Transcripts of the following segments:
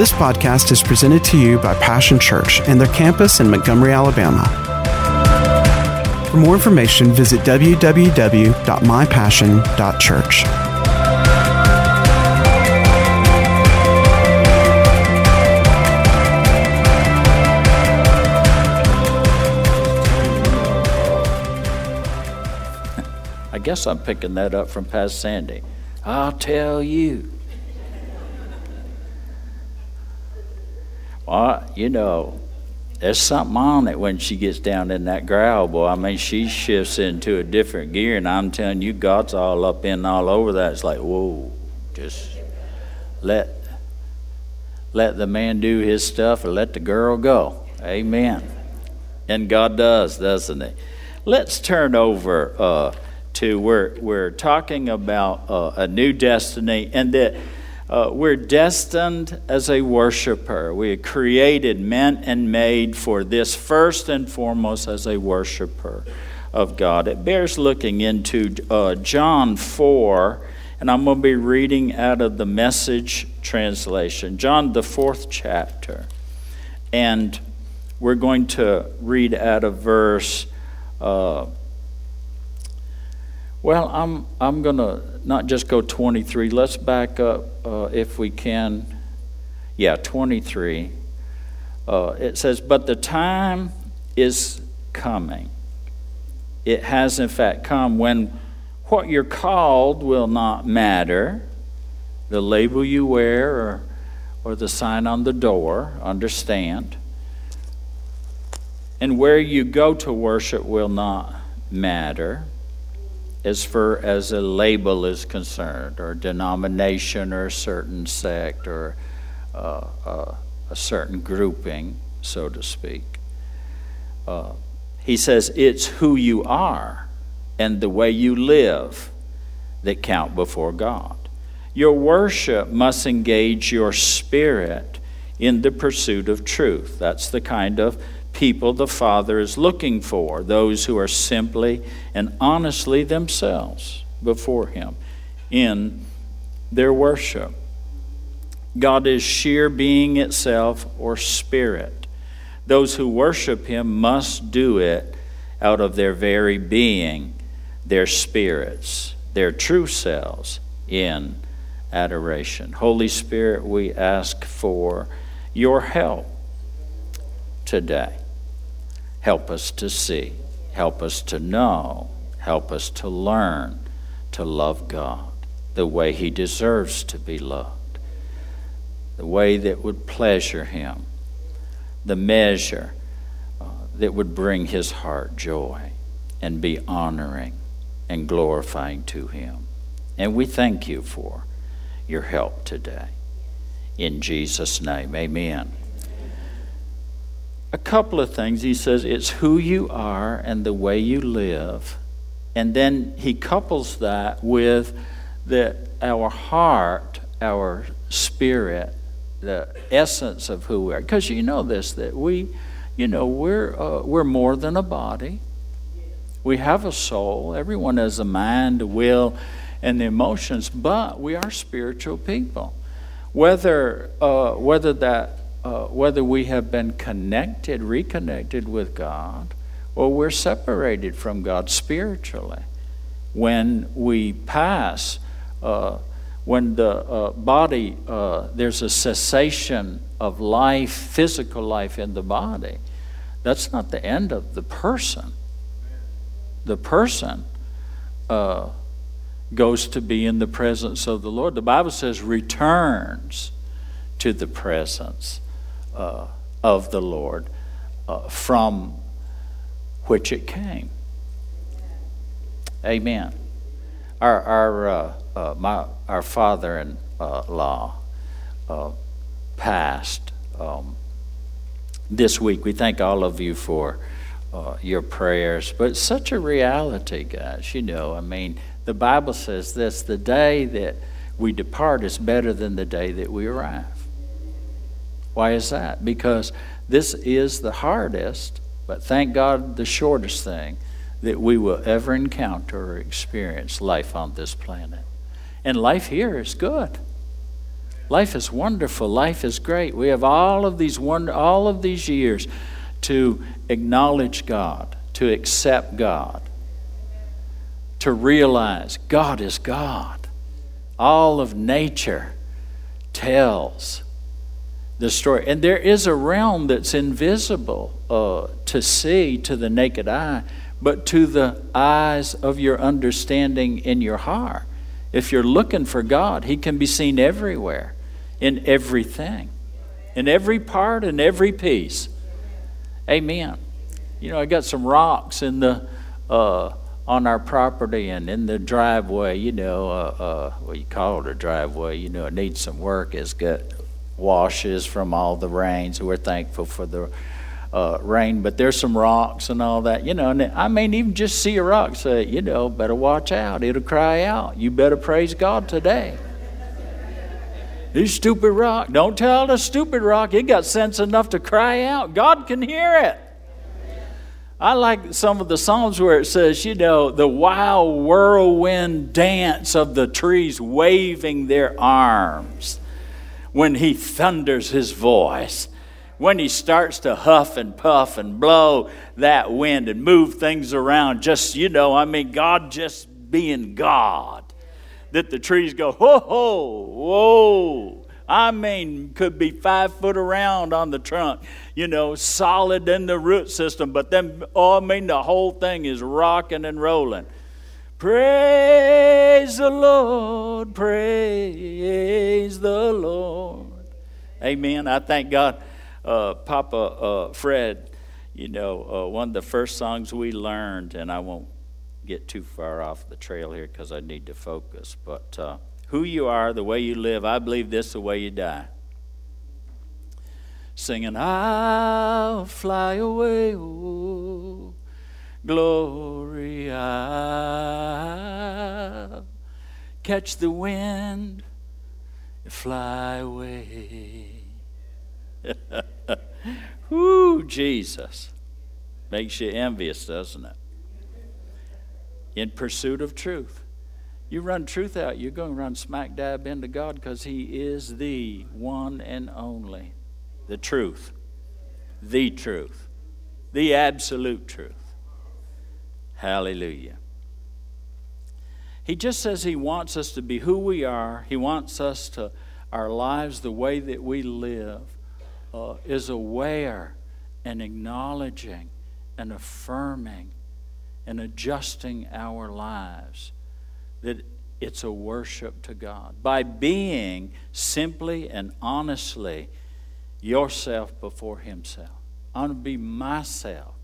This podcast is presented to you by Passion Church and their campus in Montgomery, Alabama. For more information, visit www.mypassion.church. I guess I'm picking that up from Pastor Sandy. I'll tell you. Well, you know, there's something on it when she gets down in that growl, boy. I mean, she shifts into a different gear, and I'm telling you, God's all up in all over that. It's like, whoa, just let let the man do his stuff and let the girl go. Amen. And God does, doesn't He? Let's turn over uh, to we're we're talking about uh, a new destiny, and that uh, we're destined as a worshiper. We are created, meant, and made for this first and foremost as a worshiper of God. It bears looking into uh, John 4, and I'm going to be reading out of the message translation, John, the fourth chapter. And we're going to read out of verse. Uh, well, I'm, I'm going to not just go 23. Let's back up uh, if we can. Yeah, 23. Uh, it says, But the time is coming. It has, in fact, come when what you're called will not matter. The label you wear or, or the sign on the door, understand. And where you go to worship will not matter as far as a label is concerned, or denomination, or a certain sect, or uh, uh, a certain grouping, so to speak. Uh, he says it's who you are and the way you live that count before God. Your worship must engage your spirit in the pursuit of truth. That's the kind of people the Father is looking for those who are simply and honestly themselves before Him in their worship. God is sheer being itself or spirit. Those who worship Him must do it out of their very being, their spirits, their true selves in adoration. Holy Spirit, we ask for your help today. Help us to see, help us to know, help us to learn to love God the way He deserves to be loved, the way that would pleasure Him, the measure uh, that would bring His heart joy and be honoring and glorifying to Him. And we thank you for your help today. In Jesus' name, amen a couple of things. He says it's who you are and the way you live. And then he couples that with that our heart, our spirit, the essence of who we are. Because you know this, that we, you know, we're, uh, we're more than a body. We have a soul. Everyone has a mind, a will, and the emotions, but we are spiritual people. Whether, uh, whether that uh, whether we have been connected, reconnected with God, or we're separated from God spiritually. When we pass, uh, when the uh, body, uh, there's a cessation of life, physical life in the body, that's not the end of the person. The person uh, goes to be in the presence of the Lord. The Bible says returns to the presence uh, of the Lord uh, from which it came. Amen. Our, our, uh, uh my, our father in law uh, passed um, this week. We thank all of you for uh, your prayers. But such a reality, guys. You know, I mean, the Bible says this the day that we depart is better than the day that we arrive. Why is that? Because this is the hardest, but thank God, the shortest thing that we will ever encounter or experience life on this planet. And life here is good. Life is wonderful. Life is great. We have all of these wonder, all of these years to acknowledge God, to accept God, to realize God is God. All of nature tells the story. And there is a realm that's invisible uh, to see to the naked eye, but to the eyes of your understanding in your heart. If you're looking for God, He can be seen everywhere, in everything, in every part and every piece. Amen. You know, I got some rocks in the uh, on our property and in the driveway. You know, uh, uh, what you call it a driveway. You know, it needs some work. It's got washes from all the rains. We're thankful for the uh, rain, but there's some rocks and all that, you know. And I mean, even just see a rock, say, you know, better watch out. It'll cry out. You better praise God today. This stupid rock. Don't tell the stupid rock. It got sense enough to cry out. God can hear it. I like some of the Psalms where it says, you know, the wild whirlwind dance of the trees waving their arms when he thunders his voice when he starts to huff and puff and blow that wind and move things around, just, you know, I mean, God just being God. That the trees go, ho, ho, whoa. I mean, could be five foot around on the trunk, you know, solid in the root system, but then, oh, I mean, the whole thing is rocking and rolling. Praise the Lord, praise the Lord. Amen. I thank God uh, Papa uh, Fred, you know, uh, one of the first songs we learned, and I won't get too far off the trail here because I need to focus, but uh, who you are, the way you live, I believe this the way you die. Singing, I'll fly away, oh, glory, I'll catch the wind, and fly away. Whoo, Jesus. Makes you envious, doesn't it? In pursuit of truth. You run truth out, you're going to run smack dab into God because He is the one and only. The truth. The truth. The absolute truth. Hallelujah. He just says He wants us to be who we are. He wants us to, our lives, the way that we live uh, is aware and acknowledging and affirming and adjusting our lives that it's a worship to God. By being simply and honestly yourself before Himself. I want to be myself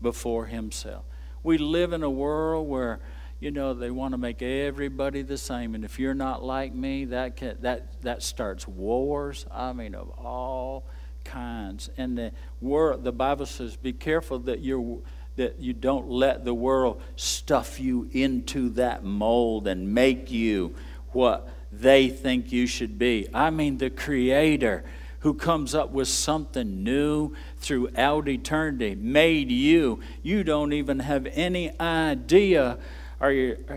before Himself. We live in a world where you know they want to make everybody the same and if you're not like me that can, that that starts wars i mean of all kinds. And the world, the Bible says, be careful that you're that you don't let the world stuff you into that mold and make you what they think you should be. I mean, the Creator who comes up with something new throughout eternity made you. You don't even have any idea or uh,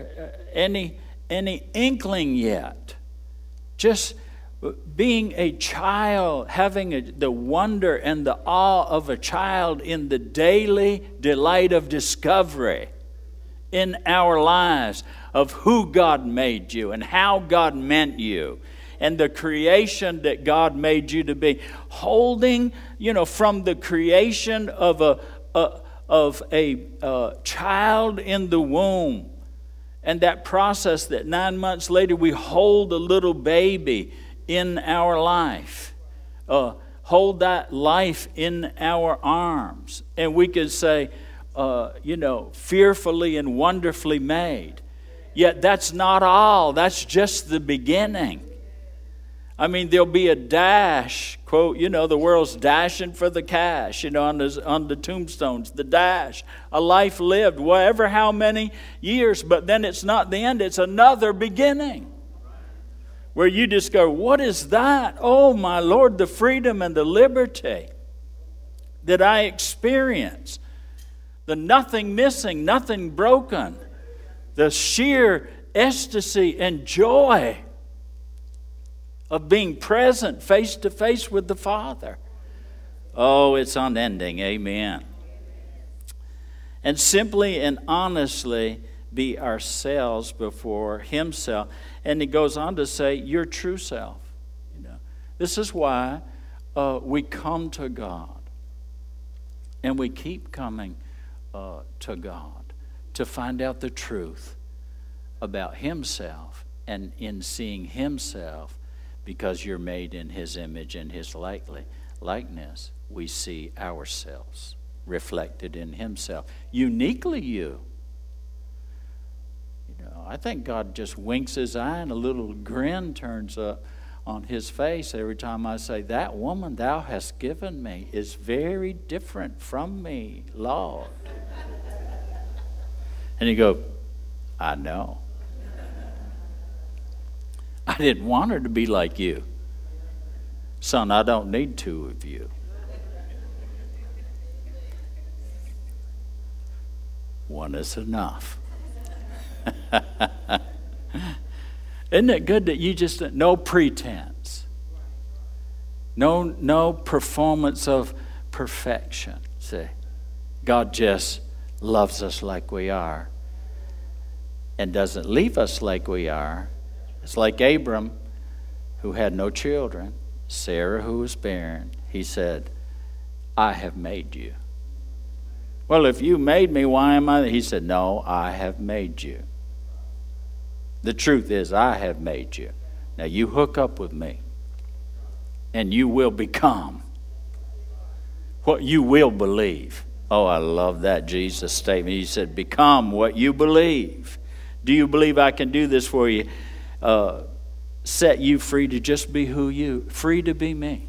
any any inkling yet. Just being a child, having a, the wonder and the awe of a child in the daily delight of discovery in our lives of who God made you and how God meant you and the creation that God made you to be. Holding, you know, from the creation of a, a of a uh, child in the womb and that process that nine months later we hold a little baby in our life. Uh, hold that life in our arms. And we could say, uh, you know, fearfully and wonderfully made. Yet that's not all, that's just the beginning. I mean, there'll be a dash, quote, you know, the world's dashing for the cash, you know, on the, on the tombstones, the dash, a life lived, whatever how many years, but then it's not the end, it's another beginning where you discover, what is that? Oh, my Lord, the freedom and the liberty that I experience, the nothing missing, nothing broken, the sheer ecstasy and joy of being present face to face with the Father. Oh, it's unending. Amen. And simply and honestly be ourselves before Himself. And He goes on to say, Your true self. You know, this is why uh, we come to God and we keep coming uh, to God to find out the truth about Himself and in seeing Himself because you're made in His image and His likeness, we see ourselves reflected in Himself. Uniquely you. You know, I think God just winks His eye and a little grin turns up on His face every time I say, That woman thou hast given me is very different from me, Lord. and you go, I know. I didn't want her to be like you. Son, I don't need two of you. One is enough. Isn't it good that you just no pretense, no no performance of perfection? See, God just loves us like we are, and doesn't leave us like we are, it's like Abram, who had no children, Sarah, who was barren. He said, I have made you. Well, if you made me, why am I? He said, No, I have made you. The truth is, I have made you. Now you hook up with me, and you will become what you will believe. Oh, I love that Jesus statement. He said, Become what you believe. Do you believe I can do this for you? Uh, set you free to just be who you, free to be me.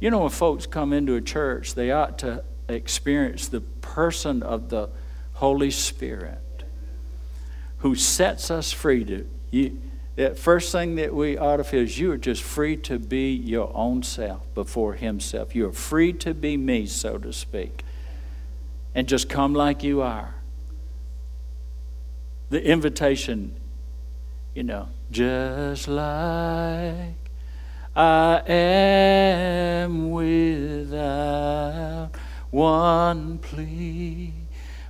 You know, when folks come into a church, they ought to experience the person of the Holy Spirit who sets us free to. You, the first thing that we ought to feel is you are just free to be your own self before Himself. You are free to be me, so to speak, and just come like you are. The invitation you know, just like I am without one plea,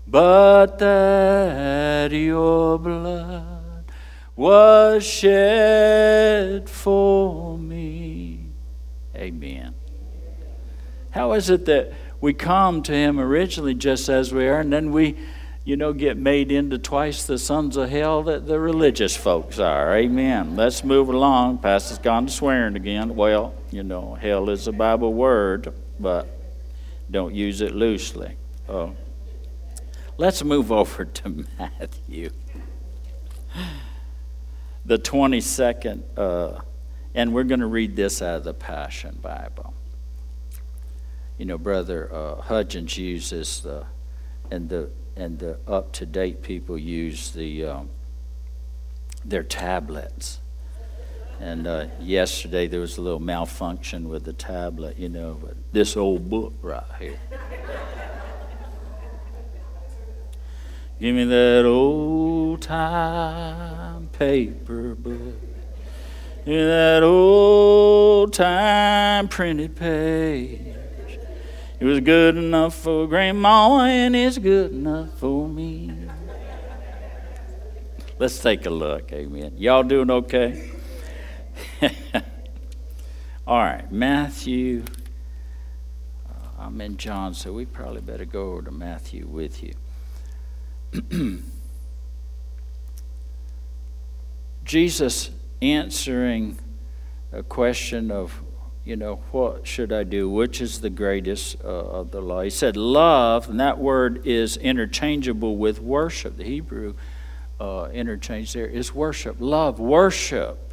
but that your blood was shed for me. Amen. How is it that we come to Him originally just as we are, and then we you know, get made into twice the sons of hell that the religious folks are. Amen. Let's move along. Pastor's gone to swearing again. Well, you know, hell is a Bible word, but don't use it loosely. Oh. Let's move over to Matthew. The 22nd, uh, and we're going to read this out of the Passion Bible. You know, Brother uh, Hudgens uses the, and the and the up to date people use the um, their tablets. And uh, yesterday there was a little malfunction with the tablet, you know, but this old book right here. Give me that old time paper book. Give me that old time printed page. It was good enough for Grandma, and it's good enough for me. Let's take a look. Amen. Y'all doing okay? All right, Matthew. Uh, I'm in John, so we probably better go over to Matthew with you. Jesus answering a question of you know, what should I do? Which is the greatest uh, of the law? He said, love, and that word is interchangeable with worship. The Hebrew uh, interchange there is worship. Love, worship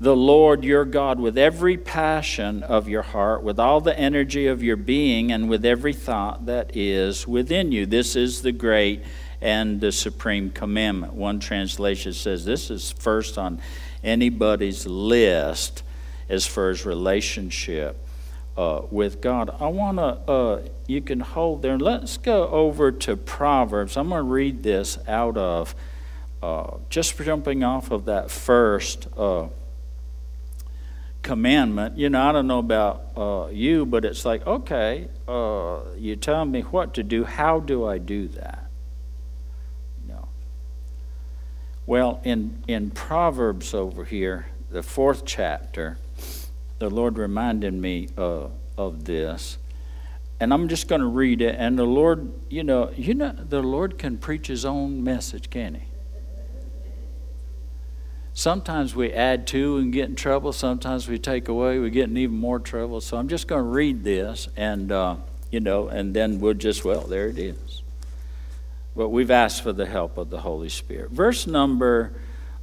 the Lord your God with every passion of your heart, with all the energy of your being, and with every thought that is within you. This is the great and the supreme commandment. One translation says this is first on anybody's list as far as relationship uh, with God. I want to, uh, you can hold there. Let's go over to Proverbs. I'm going to read this out of, uh, just jumping off of that first uh, commandment. You know, I don't know about uh, you, but it's like, okay, uh, you tell me what to do. How do I do that? No. Well, in in Proverbs over here, the fourth chapter, the Lord reminded me uh, of this. And I'm just going to read it. And the Lord, you know, you know, the Lord can preach His own message, can He? Sometimes we add to and get in trouble. Sometimes we take away, we get in even more trouble. So I'm just going to read this, and uh, you know, and then we'll just well, there it is. But we've asked for the help of the Holy Spirit. Verse number,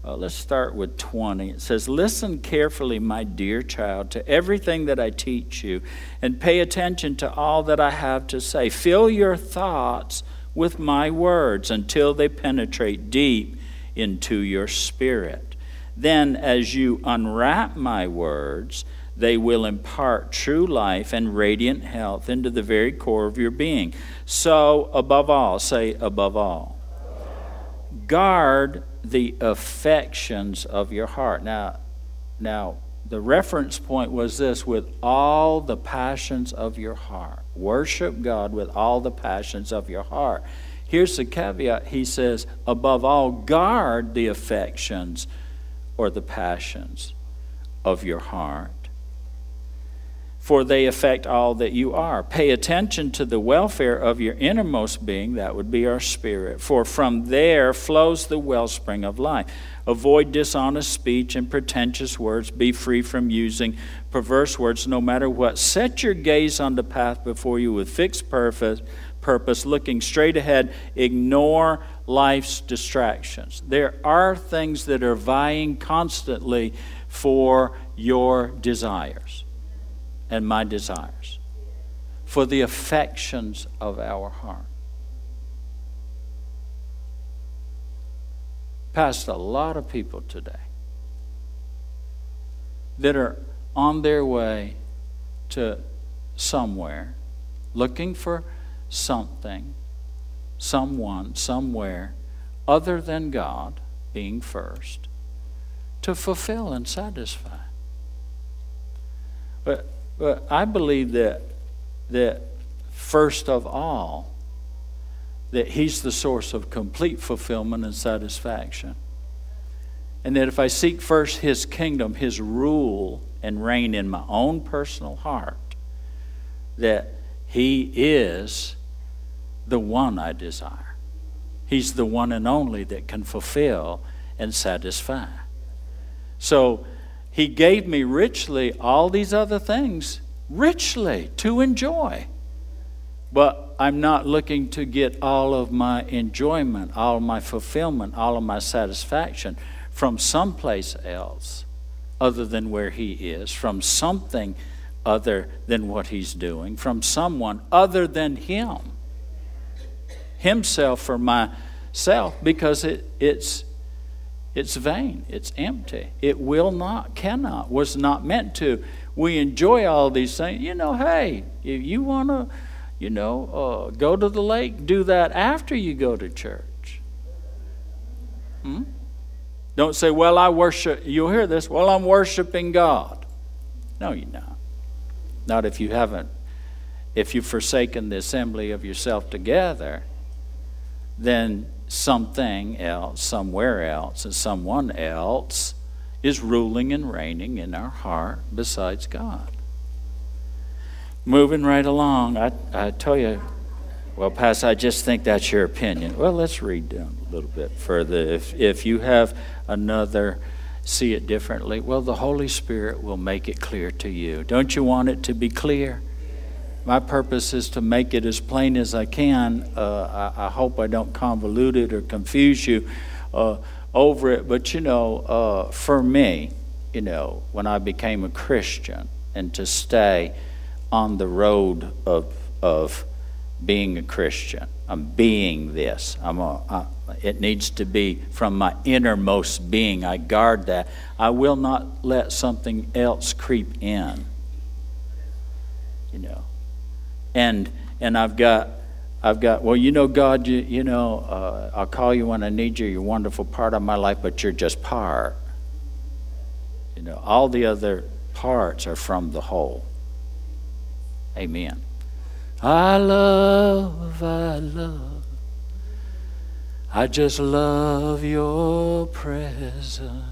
uh, let's start with 20. It says, "Listen carefully, my dear child, to everything that I teach you, and pay attention to all that I have to say. Fill your thoughts with my words until they penetrate deep into your spirit." Then, as you unwrap my words, they will impart true life and radiant health into the very core of your being. So, above all, say, above all, guard the affections of your heart. Now, now, the reference point was this with all the passions of your heart. Worship God with all the passions of your heart. Here's the caveat He says, above all, guard the affections or the passions of your heart. For they affect all that you are. Pay attention to the welfare of your innermost being, that would be our spirit, for from there flows the wellspring of life. Avoid dishonest speech and pretentious words. Be free from using perverse words no matter what. Set your gaze on the path before you with fixed purpose, purpose looking straight ahead. Ignore life's distractions. There are things that are vying constantly for your desires and my desires, for the affections of our heart. Past a lot of people today that are on their way to somewhere looking for something someone, somewhere, other than God being first, to fulfill and satisfy. But, but I believe that, that first of all, that He's the source of complete fulfillment and satisfaction. And that if I seek first His kingdom, His rule and reign in my own personal heart, that He is the one I desire. He's the one and only that can fulfill and satisfy. So he gave me richly all these other things, richly to enjoy. But I'm not looking to get all of my enjoyment, all of my fulfillment, all of my satisfaction from someplace else other than where he is, from something other than what he's doing, from someone other than him himself for myself because it, it's it's vain. It's empty. It will not cannot was not meant to. We enjoy all these things. You know hey if you want to you know uh, go to the lake do that after you go to church. Hmm? don't say well i worship you'll hear this well i'm worshiping god. No you're not. Not if you haven't if you've forsaken the assembly of yourself together then something else, somewhere else, and someone else is ruling and reigning in our heart besides God. Moving right along, I, I tell you, well, Pastor, I just think that's your opinion. Well, let's read down a little bit further. If, if you have another, see it differently, well, the Holy Spirit will make it clear to you. Don't you want it to be clear? My purpose is to make it as plain as I can. Uh, I, I, hope I don't convolute it or confuse you uh, over it. But you know, uh, for me, you know, when I became a Christian and to stay on the road of of being a Christian, I'm being this. I'm a, I, it needs to be from my innermost being. I guard that. I will not let something else creep in. You know and and I've got I've got well, you know, God, you, you know, uh, I'll call you when I need you. You're a wonderful part of my life, but you're just part. You know, all the other parts are from the whole. Amen. I love, I love, I just love your presence.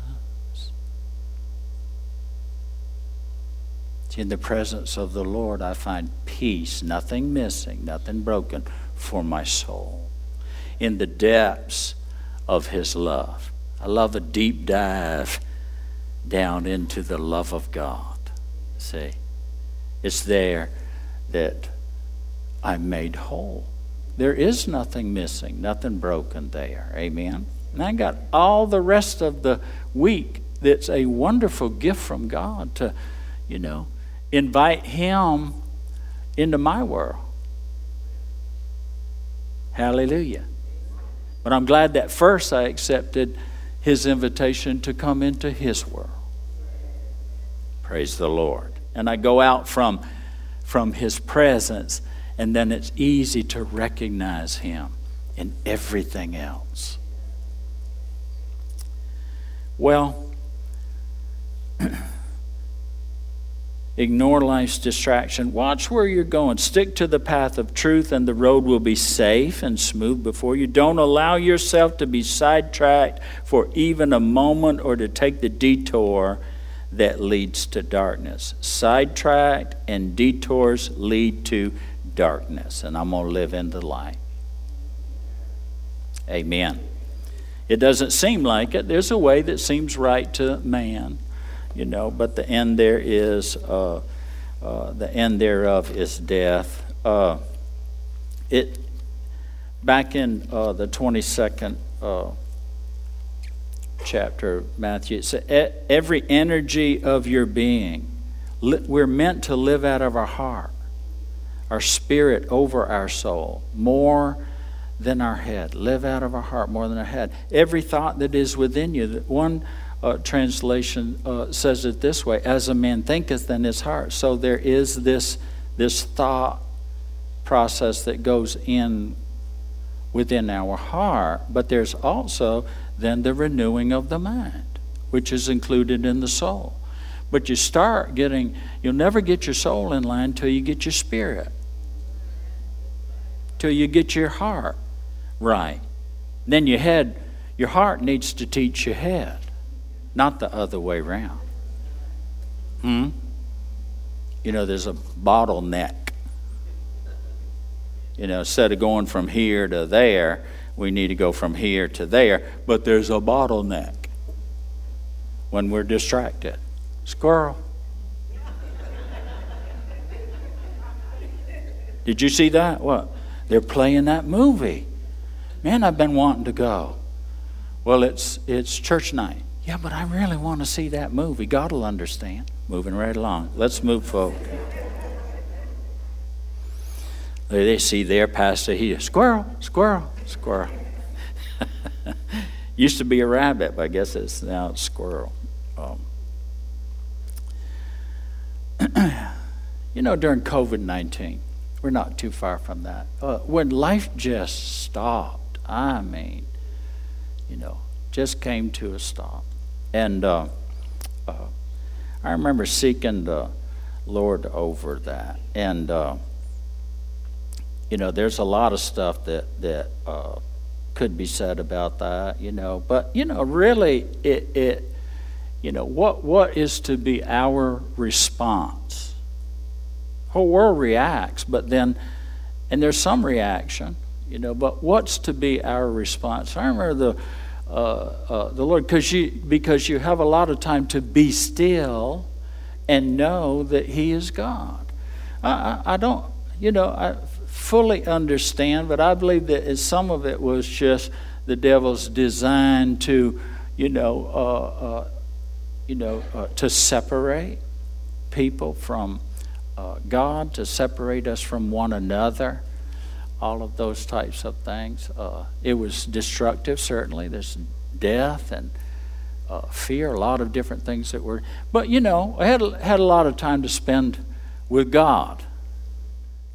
In the presence of the Lord, I find peace, nothing missing, nothing broken for my soul. In the depths of His love, I love a deep dive down into the love of God. See, it's there that I'm made whole. There is nothing missing, nothing broken there. Amen. And I got all the rest of the week that's a wonderful gift from God to, you know, invite Him into my world. Hallelujah. But I'm glad that first I accepted His invitation to come into His world. Praise the Lord. And I go out from, from His presence, and then it's easy to recognize Him in everything else. Well, Ignore life's distraction. Watch where you're going. Stick to the path of truth, and the road will be safe and smooth before you. Don't allow yourself to be sidetracked for even a moment or to take the detour that leads to darkness. Sidetracked and detours lead to darkness, and I'm going to live in the light. Amen. It doesn't seem like it. There's a way that seems right to man you know, but the end there is, uh, uh, the end thereof is death. Uh, it, back in uh, the 22nd uh, chapter of Matthew, it said, every energy of your being, we're meant to live out of our heart, our spirit over our soul, more than our head. Live out of our heart more than our head. Every thought that is within you, one uh, translation uh, says it this way as a man thinketh in his heart so there is this this thought process that goes in within our heart but there's also then the renewing of the mind which is included in the soul. But you start getting you'll never get your soul in line till you get your spirit till you get your heart right. Then your head your heart needs to teach your head not the other way around. Hmm? You know, there's a bottleneck. You know, instead of going from here to there, we need to go from here to there, but there's a bottleneck when we're distracted. Squirrel. Did you see that? What? They're playing that movie. Man, I've been wanting to go. Well, it's it's church night. Yeah, but I really want to see that movie. God will understand. Moving right along. Let's move forward. They see their pastor here. Squirrel, squirrel, squirrel. Used to be a rabbit, but I guess it's now it's squirrel. Um, you know, during COVID 19, we're not too far from that. Uh, when life just stopped, I mean, you know, just came to a stop. And uh, uh, I remember seeking the Lord over that. And, uh, you know, there's a lot of stuff that, that uh, could be said about that, you know. But, you know, really, it, it you know, what, what is to be our response? Whole world reacts, but then, and there's some reaction, you know, but what's to be our response? I remember the uh, uh, the Lord because you because you have a lot of time to be still and know that He is God. I, I, I don't, you know, I fully understand, but I believe that some of it was just the devil's design to, you know, uh, uh you know, uh, to separate people from God, to separate us from one another all of those types of things. Uh, it was destructive, certainly. There's death and uh, fear, a lot of different things that were. But you know, I had had a lot of time to spend with God.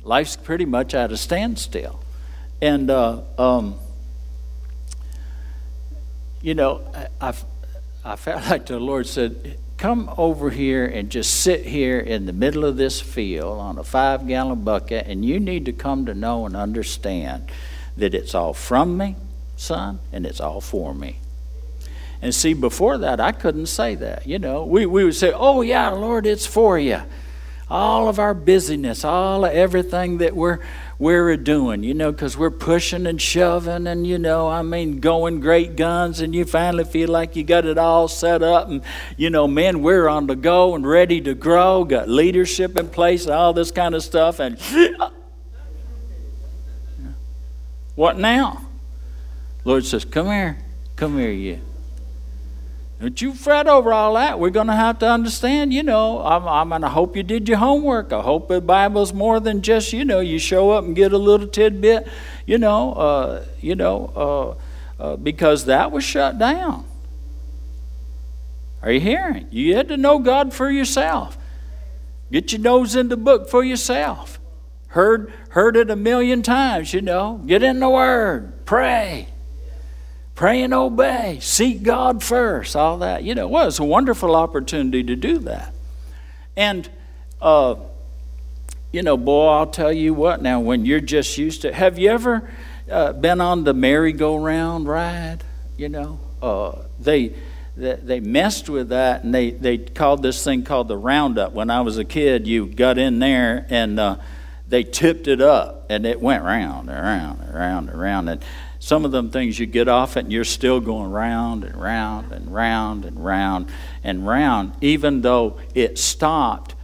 Life's pretty much at a standstill, and uh, um, you know, I, I felt like the Lord said, come over here and just sit here in the middle of this field on a five gallon bucket, and you need to come to know and understand that it's all from me, son, and it's all for me. And see, before that, I couldn't say that. You know, we, we would say, Oh, yeah, Lord, it's for you. All of our busyness, all of everything that we're, we're doing, you know, because we're pushing and shoving and, you know, I mean, going great guns, and you finally feel like you got it all set up. And, you know, men, we're on the go and ready to grow, got leadership in place, and all this kind of stuff. And what now? Lord says, Come here, come here, you. Don't you fret over all that. We're going to have to understand, you know, I'm, I'm going to hope you did your homework. I hope the Bible's more than just, you know, you show up and get a little tidbit, you know, uh, you know, uh, uh, because that was shut down. Are you hearing? You had to know God for yourself. Get your nose in the book for yourself. Heard, heard it a million times, you know. Get in the Word. Pray. Pray and obey. Seek God first. All that. You know, well, it's a wonderful opportunity to do that. And, uh, you know, boy, I'll tell you what now, when you're just used to, have you ever uh, been on the merry-go-round ride? You know, uh, they, they, they messed with that and they, they called this thing called the roundup. When I was a kid, you got in there and uh, they tipped it up and it went round and round and round and round. And some of them things you get off it and you're still going round and round and round and round and round, even though it stopped,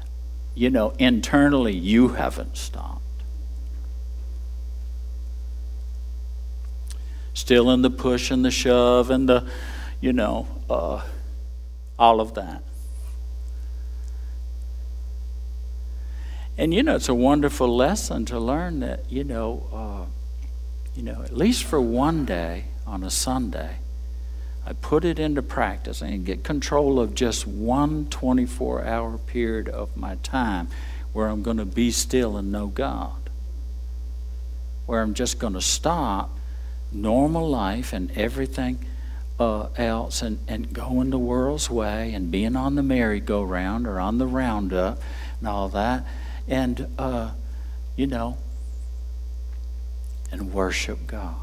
you know, internally you haven't stopped. Still in the push and the shove and the, you know, uh, all of that. And you know, it's a wonderful lesson to learn that, you know, uh, you know, at least for one day on a Sunday, I put it into practice and get control of just one 24 hour period of my time where I'm going to be still and know God. Where I'm just going to stop normal life and everything uh, else and, and going the world's way and being on the merry-go-round or on the roundup and all that. And, uh, you know, and worship God.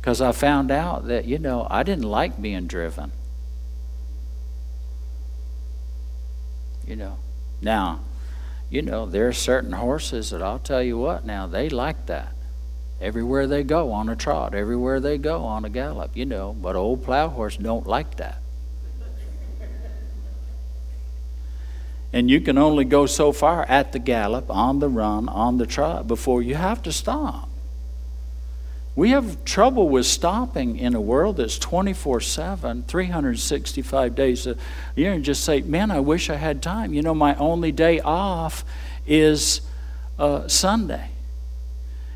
Because I found out that, you know, I didn't like being driven. You know, now, you know, there are certain horses that I'll tell you what, now, they like that. Everywhere they go on a trot, everywhere they go on a gallop, you know, but old plow horse don't like that. And you can only go so far at the gallop, on the run, on the trot before you have to stop. We have trouble with stopping in a world that's 24 7, 365 days a year, and just say, Man, I wish I had time. You know, my only day off is uh, Sunday.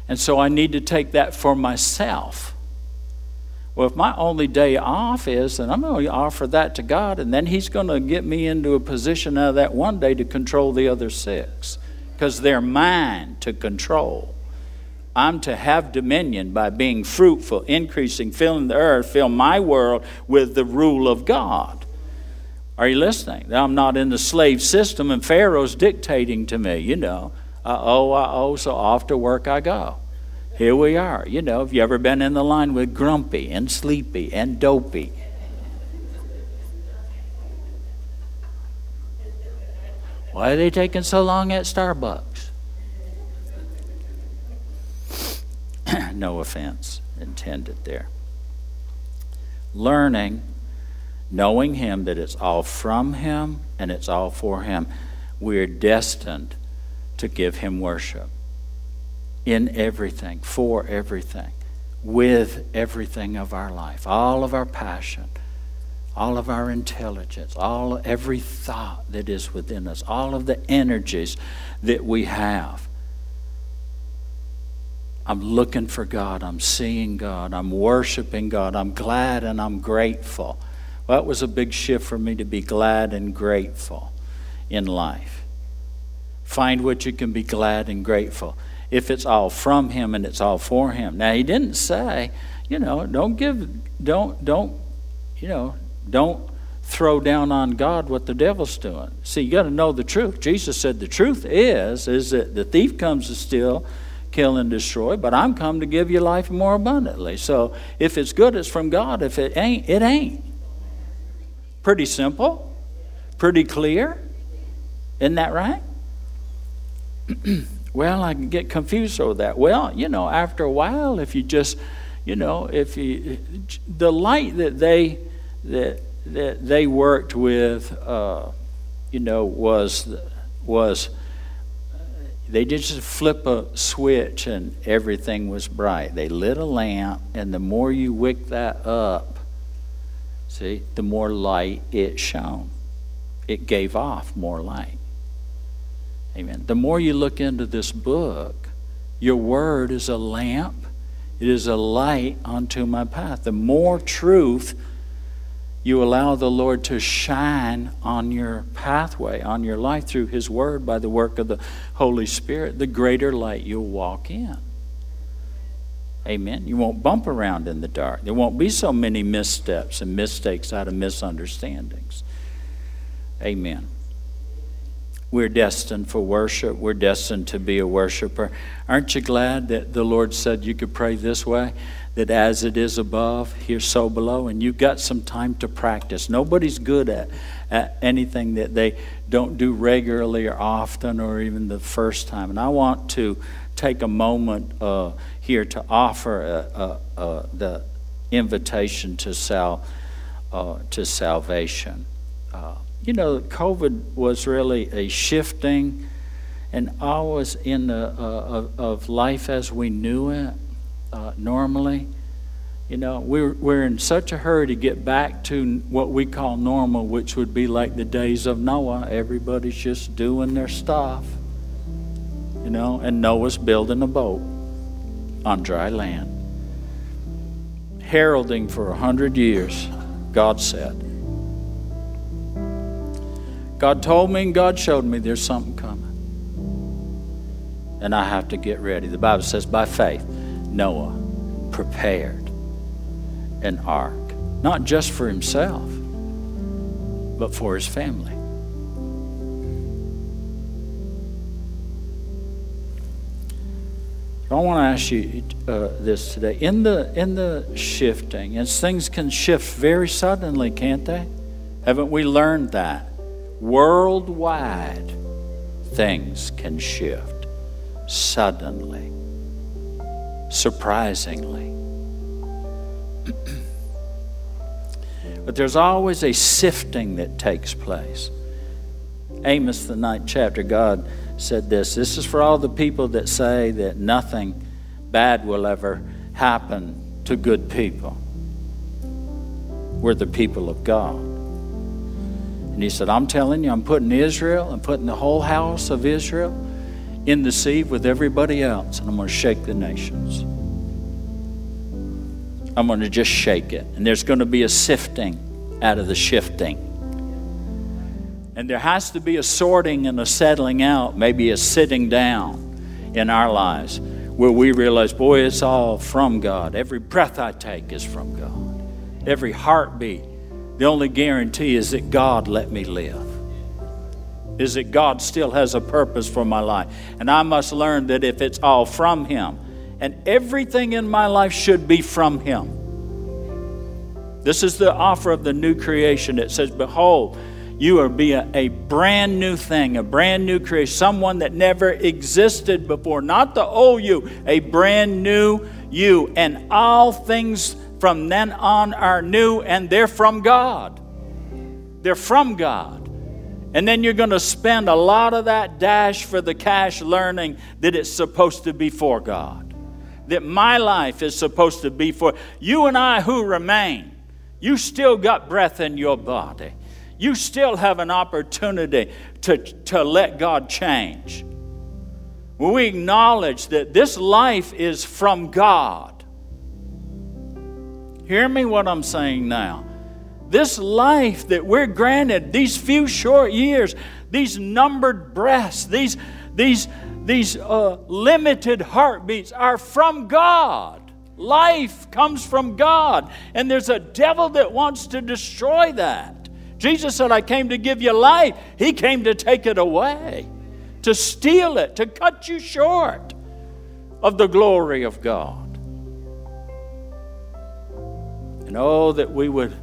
And so I need to take that for myself. Well, if my only day off is, then I'm going to offer that to God, and then He's going to get me into a position out of that one day to control the other six because they're mine to control. I'm to have dominion by being fruitful, increasing, filling the earth, fill my world with the rule of God. Are you listening? I'm not in the slave system and Pharaoh's dictating to me, you know. Uh oh, uh oh, so off to work I go here we are. You know, have you ever been in the line with grumpy and sleepy and dopey? Why are they taking so long at Starbucks? no offense intended there. Learning, knowing Him, that it's all from Him and it's all for Him. We're destined to give Him worship in everything, for everything, with everything of our life, all of our passion, all of our intelligence, all every thought that is within us, all of the energies that we have. I'm looking for God. I'm seeing God. I'm worshiping God. I'm glad and I'm grateful. Well, that was a big shift for me to be glad and grateful in life. Find what you can be glad and grateful if it's all from him and it's all for him. Now he didn't say, you know, don't give don't don't you know, don't throw down on God what the devil's doing. See, you got to know the truth. Jesus said the truth is is that the thief comes to steal, kill and destroy, but I'm come to give you life more abundantly. So, if it's good, it's from God. If it ain't, it ain't. Pretty simple, pretty clear. Isn't that right? well, I can get confused over that. Well, you know, after a while, if you just, you know, if you, the light that they, that, that they worked with, uh, you know, was, was, they did just flip a switch and everything was bright. They lit a lamp, and the more you wick that up, see, the more light it shone. It gave off more light. Amen. The more you look into this book, your word is a lamp, it is a light unto my path. The more truth you allow the Lord to shine on your pathway, on your life through His Word by the work of the Holy Spirit, the greater light you'll walk in. Amen. You won't bump around in the dark. There won't be so many missteps and mistakes out of misunderstandings. Amen. We're destined for worship. We're destined to be a worshiper. Aren't you glad that the Lord said you could pray this way? That as it is above, here so below, and you've got some time to practice. Nobody's good at, at anything that they don't do regularly or often or even the first time. And I want to take a moment uh, here to offer uh, uh, uh the invitation to, sal- uh, to salvation. Uh, you know, COVID was really a shifting and always in the uh, of, of, life as we knew it uh, normally. You know, we're, we're in such a hurry to get back to what we call normal, which would be like the days of Noah. Everybody's just doing their stuff. You know, and Noah's building a boat on dry land. Heralding for a hundred years, God said. God told me and God showed me there's something coming. And I have to get ready. The Bible says, by faith, Noah prepared an ark, not just for himself, but for his family. I want to ask you uh, this today. In the in the shifting, as things can shift very suddenly, can't they? Haven't we learned that? Worldwide, things can shift suddenly, surprisingly. but there's always a sifting that takes place. Amos, the ninth chapter, God said this This is for all the people that say that nothing bad will ever happen to good people. We're the people of God. And he said, I'm telling you, I'm putting Israel, I'm putting the whole house of Israel in the sea with everybody else, and I'm going to shake the nations. I'm going to just shake it. And there's going to be a sifting out of the shifting. And there has to be a sorting and a settling out, maybe a sitting down in our lives where we realize, boy, it's all from God. Every breath I take is from God. Every heartbeat the only guarantee is that God let me live, is that God still has a purpose for my life. And I must learn that if it's all from Him, and everything in my life should be from Him. This is the offer of the new creation. It says, Behold, you are be a, a, brand new thing, a brand new creation, someone that never existed before, not the old you, a brand new you. And all things from then on are new and they're from God. They're from God. And then you're going to spend a lot of that dash for the cash learning that it's supposed to be for God. That my life is supposed to be for you and I who remain. You still got breath in your body. You still have an opportunity to, to let God change. When we acknowledge that this life is from God, Hear me what I'm saying now. This life that we're granted, these few short years, these numbered breaths, these, these, these uh, limited heartbeats are from God. Life comes from God. And there's a devil that wants to destroy that, Jesus said, I came to give you life. He came to take it away, to steal it, to cut you short of the glory of God. And oh, that we would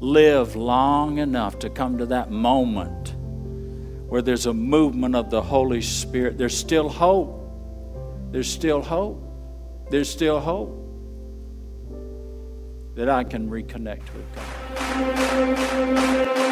live long enough to come to that moment where there's a movement of the Holy Spirit. There's still hope. There's still hope. There's still hope that I can reconnect with God.